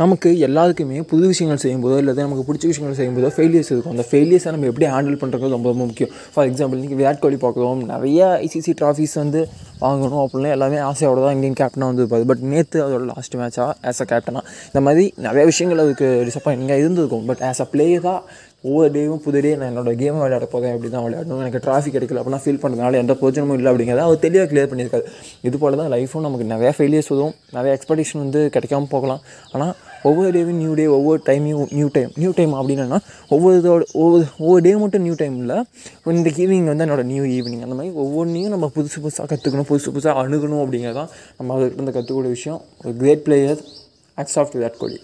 நமக்கு எல்லாத்துக்குமே புது விஷயங்கள் செய்யும்போதோ இல்லை நமக்கு பிடிச்ச விஷயங்கள் செய்யும்போதோ ஃபெயிலியர்ஸ் இருக்கும். அந்த ஃபெயிலியர்ஸை நம்ம எப்படி ஹேண்டில் பண்ணுறது ரொம்ப ரொம்ப முக்கியம். ஃபார் எக்ஸாம்பிள் இன்றைக்கி விராட் கோலி பார்க்குறோம். நிறைய ஐசிசி ட்ராஃபிஸ் வந்து வாங்கணும் அப்படிலாம் எல்லாமே ஆசையோட தான் இங்கேயும் கேப்டனாக வந்துருப்பாரு. பட் நேற்று அதோட லாஸ்ட் மேட்சாக ஆஸ் அ கேப்டனாக இந்த மாதிரி நிறைய விஷயங்கள் அதுக்கு டிசப்பாயிண்டிங்காக இருந்திருக்கும். பட் ஆஸ் அ பிளேயராக ஒவ்வொரு டேவும் புது டே நான் என்னோடய கேமை விளையாட போதேன் அப்படி தான் விளையாடணும். எனக்கு டிராஃபிக் கிடைக்கல அப்படின்னா ஃபீல் பண்ணுறதுனால எந்த பிரோஜனமும் இல்லை அப்படிங்கிறத அவர் தெளிவாக கிளியர் பண்ணியிருக்காரு. இது போல தான் லைஃப்பும் நமக்கு நிறையா ஃபெயிலியர்ஸ் வரும். நிறைய எக்ஸ்பெக்டேஷன் வந்து கிடைக்காம போகலாம். ஆனால் ஒவ்வொரு டேவும் நியூ டே ஒவ்வொரு டைமையும் நியூ டைம் நியூ டைம் அப்படின்னா ஒவ்வொரு இதோட ஒவ்வொரு ஒவ்வொரு டே மட்டும் நியூ டைம் இல்லை. இந்த ஈவினிங் வந்து என்னோடய நியூ ஈவினிங் அந்த மாதிரி ஒவ்வொன்றையும் நம்ம புதுசு புதுசாக கற்றுக்கணும் புதுசு புதுசாக அணுகணும் அப்படிங்கிறது தான் நம்ம அதுக்கிட்ட கற்றுக்கூடிய விஷயம். ஒரு கிரேட் பிளேயர் ஆக்ஸ் ஆஃப் விராட் கோலி